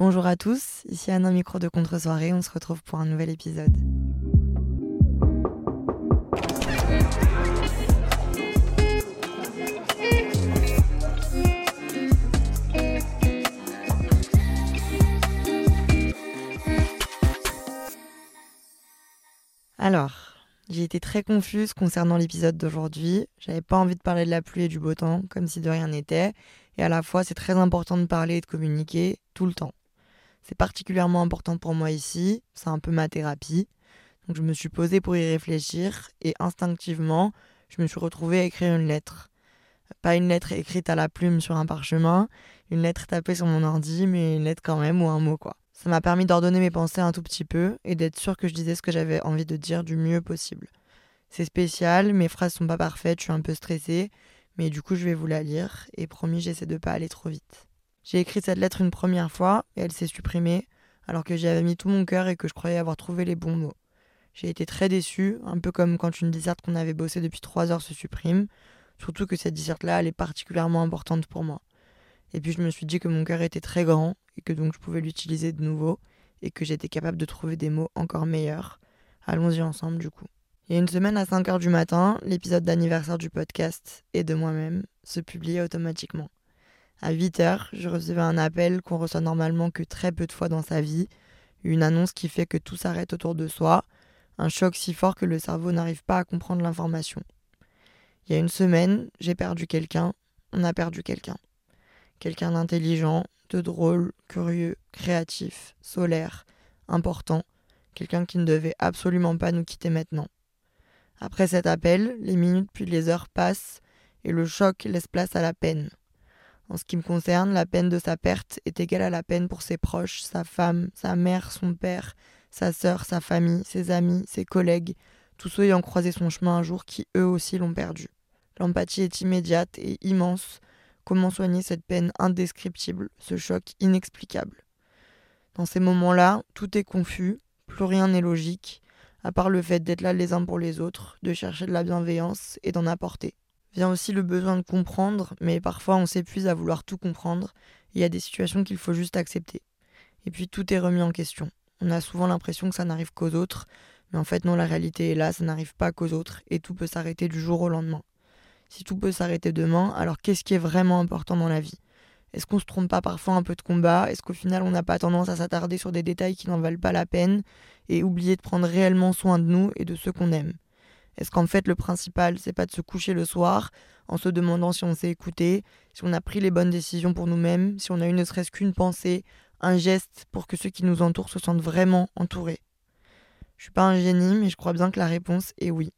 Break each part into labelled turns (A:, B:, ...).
A: Bonjour à tous, ici Anna Micro de Contre-soirée, on se retrouve pour un nouvel épisode. Alors, j'ai été très confuse concernant l'épisode d'aujourd'hui. J'avais pas envie de parler de la pluie et du beau temps, comme si de rien n'était. Et à la fois, c'est très important de parler et de communiquer tout le temps. C'est particulièrement important pour moi ici, c'est un peu ma thérapie. Donc je me suis posée pour y réfléchir et instinctivement, je me suis retrouvée à écrire une lettre. Pas une lettre écrite à la plume sur un parchemin, une lettre tapée sur mon ordi, mais une lettre quand même ou un mot quoi. Ça m'a permis d'ordonner mes pensées un tout petit peu et d'être sûr que je disais ce que j'avais envie de dire du mieux possible. C'est spécial, mes phrases sont pas parfaites, je suis un peu stressée, mais du coup je vais vous la lire et promis j'essaie de pas aller trop vite. J'ai écrit cette lettre une première fois et elle s'est supprimée alors que j'y avais mis tout mon cœur et que je croyais avoir trouvé les bons mots. J'ai été très déçue, un peu comme quand une disserte qu'on avait bossée depuis trois heures se supprime, surtout que cette disserte-là, elle est particulièrement importante pour moi. Et puis je me suis dit que mon cœur était très grand et que donc je pouvais l'utiliser de nouveau et que j'étais capable de trouver des mots encore meilleurs. Allons-y ensemble du coup. Il y a une semaine à 5h du matin, l'épisode d'anniversaire du podcast et de moi-même se publiait automatiquement. À 8h, je recevais un appel qu'on reçoit normalement que très peu de fois dans sa vie, une annonce qui fait que tout s'arrête autour de soi, un choc si fort que le cerveau n'arrive pas à comprendre l'information. Il y a une semaine, j'ai perdu quelqu'un, on a perdu quelqu'un. Quelqu'un d'intelligent, de drôle, curieux, créatif, solaire, important, quelqu'un qui ne devait absolument pas nous quitter maintenant. Après cet appel, les minutes puis les heures passent et le choc laisse place à la peine. En ce qui me concerne, la peine de sa perte est égale à la peine pour ses proches, sa femme, sa mère, son père, sa sœur, sa famille, ses amis, ses collègues, tous ceux ayant croisé son chemin un jour qui eux aussi l'ont perdu. L'empathie est immédiate et immense. Comment soigner cette peine indescriptible, ce choc inexplicable? Dans ces moments-là, tout est confus, plus rien n'est logique, à part le fait d'être là les uns pour les autres, de chercher de la bienveillance et d'en apporter. Vient aussi le besoin de comprendre, mais parfois on s'épuise à vouloir tout comprendre, il y a des situations qu'il faut juste accepter. Et puis tout est remis en question. On a souvent l'impression que ça n'arrive qu'aux autres, mais en fait non, la réalité est là, ça n'arrive pas qu'aux autres, et tout peut s'arrêter du jour au lendemain. Si tout peut s'arrêter demain, alors qu'est-ce qui est vraiment important dans la vie? Est-ce qu'on se trompe pas parfois un peu de combat? Est-ce qu'au final on n'a pas tendance à s'attarder sur des détails qui n'en valent pas la peine? Et oublier de prendre réellement soin de nous et de ceux qu'on aime Est-ce qu'en fait le principal c'est pas de se coucher le soir en se demandant si on s'est écouté, si on a pris les bonnes décisions pour nous-mêmes, si on a eu ne serait-ce qu'une pensée, un geste pour que ceux qui nous entourent se sentent vraiment entourés? Je suis pas un génie, mais je crois bien que la réponse est oui.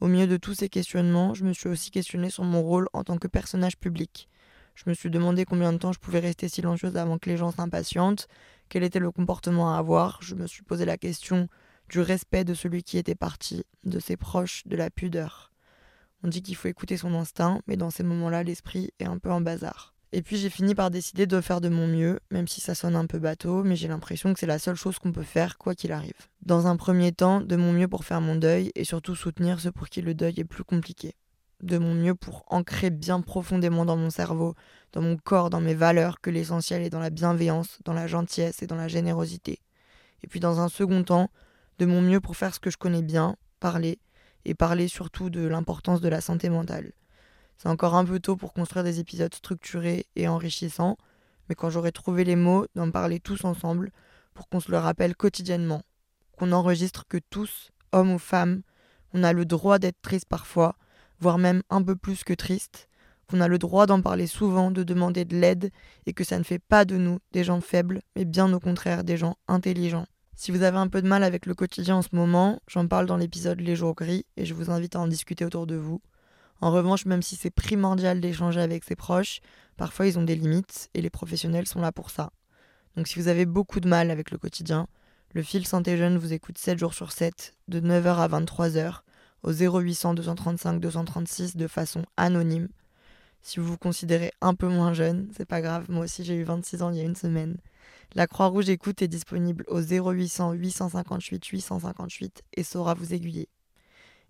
A: Au milieu de tous ces questionnements, je me suis aussi questionnée sur mon rôle en tant que personnage public. Je me suis demandé combien de temps je pouvais rester silencieuse avant que les gens s'impatientent, quel était le comportement à avoir. Je me suis posé la question du respect de celui qui était parti, de ses proches, de la pudeur. On dit qu'il faut écouter son instinct, mais dans ces moments-là, l'esprit est un peu en bazar. Et puis j'ai fini par décider de faire de mon mieux, même si ça sonne un peu bateau, mais j'ai l'impression que c'est la seule chose qu'on peut faire quoi qu'il arrive. Dans un premier temps, de mon mieux pour faire mon deuil et surtout soutenir ceux pour qui le deuil est plus compliqué. De mon mieux pour ancrer bien profondément dans mon cerveau, dans mon corps, dans mes valeurs, que l'essentiel est dans la bienveillance, dans la gentillesse et dans la générosité. Et puis dans un second temps, de mon mieux pour faire ce que je connais bien, parler, et parler surtout de l'importance de la santé mentale. C'est encore un peu tôt pour construire des épisodes structurés et enrichissants, mais quand j'aurai trouvé les mots, d'en parler tous ensemble pour qu'on se le rappelle quotidiennement, qu'on enregistre que tous, hommes ou femmes, on a le droit d'être triste parfois, voire même un peu plus que triste, qu'on a le droit d'en parler souvent, de demander de l'aide, et que ça ne fait pas de nous des gens faibles, mais bien au contraire des gens intelligents. Si vous avez un peu de mal avec le quotidien en ce moment, j'en parle dans l'épisode Les jours gris, et je vous invite à en discuter autour de vous. En revanche, même si c'est primordial d'échanger avec ses proches, parfois ils ont des limites et les professionnels sont là pour ça. Donc si vous avez beaucoup de mal avec le quotidien, le fil Santé Jeune vous écoute 7 jours sur 7, de 9h à 23h, au 0800 235 236 de façon anonyme. Si vous vous considérez un peu moins jeune, c'est pas grave, moi aussi j'ai eu 26 ans il y a une semaine. La Croix-Rouge Écoute est disponible au 0800 858 858 et saura vous aiguiller.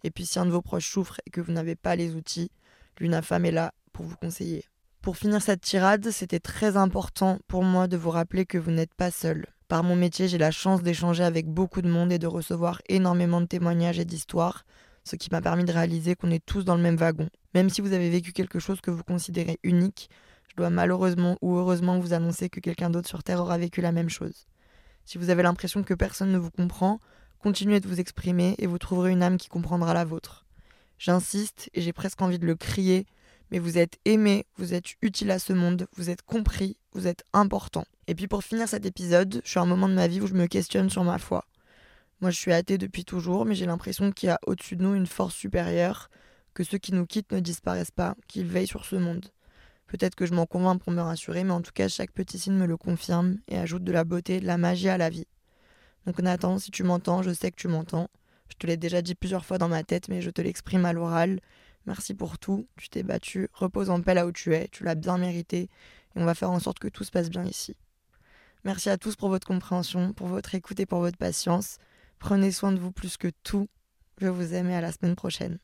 A: Et puis si un de vos proches souffre et que vous n'avez pas les outils, l'UNAFAM est là pour vous conseiller. Pour finir cette tirade, c'était très important pour moi de vous rappeler que vous n'êtes pas seul. Par mon métier, j'ai la chance d'échanger avec beaucoup de monde et de recevoir énormément de témoignages et d'histoires, ce qui m'a permis de réaliser qu'on est tous dans le même wagon. Même si vous avez vécu quelque chose que vous considérez unique, je dois malheureusement ou heureusement vous annoncer que quelqu'un d'autre sur Terre aura vécu la même chose. Si vous avez l'impression que personne ne vous comprend, continuez de vous exprimer et vous trouverez une âme qui comprendra la vôtre. J'insiste et j'ai presque envie de le crier, mais vous êtes aimé, vous êtes utile à ce monde, vous êtes compris, vous êtes important. Et puis pour finir cet épisode, je suis à un moment de ma vie où je me questionne sur ma foi. Moi je suis athée depuis toujours, mais j'ai l'impression qu'il y a au-dessus de nous une force supérieure, que ceux qui nous quittent ne disparaissent pas, qu'ils veillent sur ce monde. Peut-être que je m'en convainc pour me rassurer, mais en tout cas chaque petit signe me le confirme et ajoute de la beauté de la magie à la vie. Donc Nathan, si tu m'entends, je sais que tu m'entends. Je te l'ai déjà dit plusieurs fois dans ma tête, mais je te l'exprime à l'oral. Merci pour tout, tu t'es battu, repose en paix là où tu es, tu l'as bien mérité, et on va faire en sorte que tout se passe bien ici. Merci à tous pour votre compréhension, pour votre écoute et pour votre patience. Prenez soin de vous plus que tout. Je vous aime et à la semaine prochaine.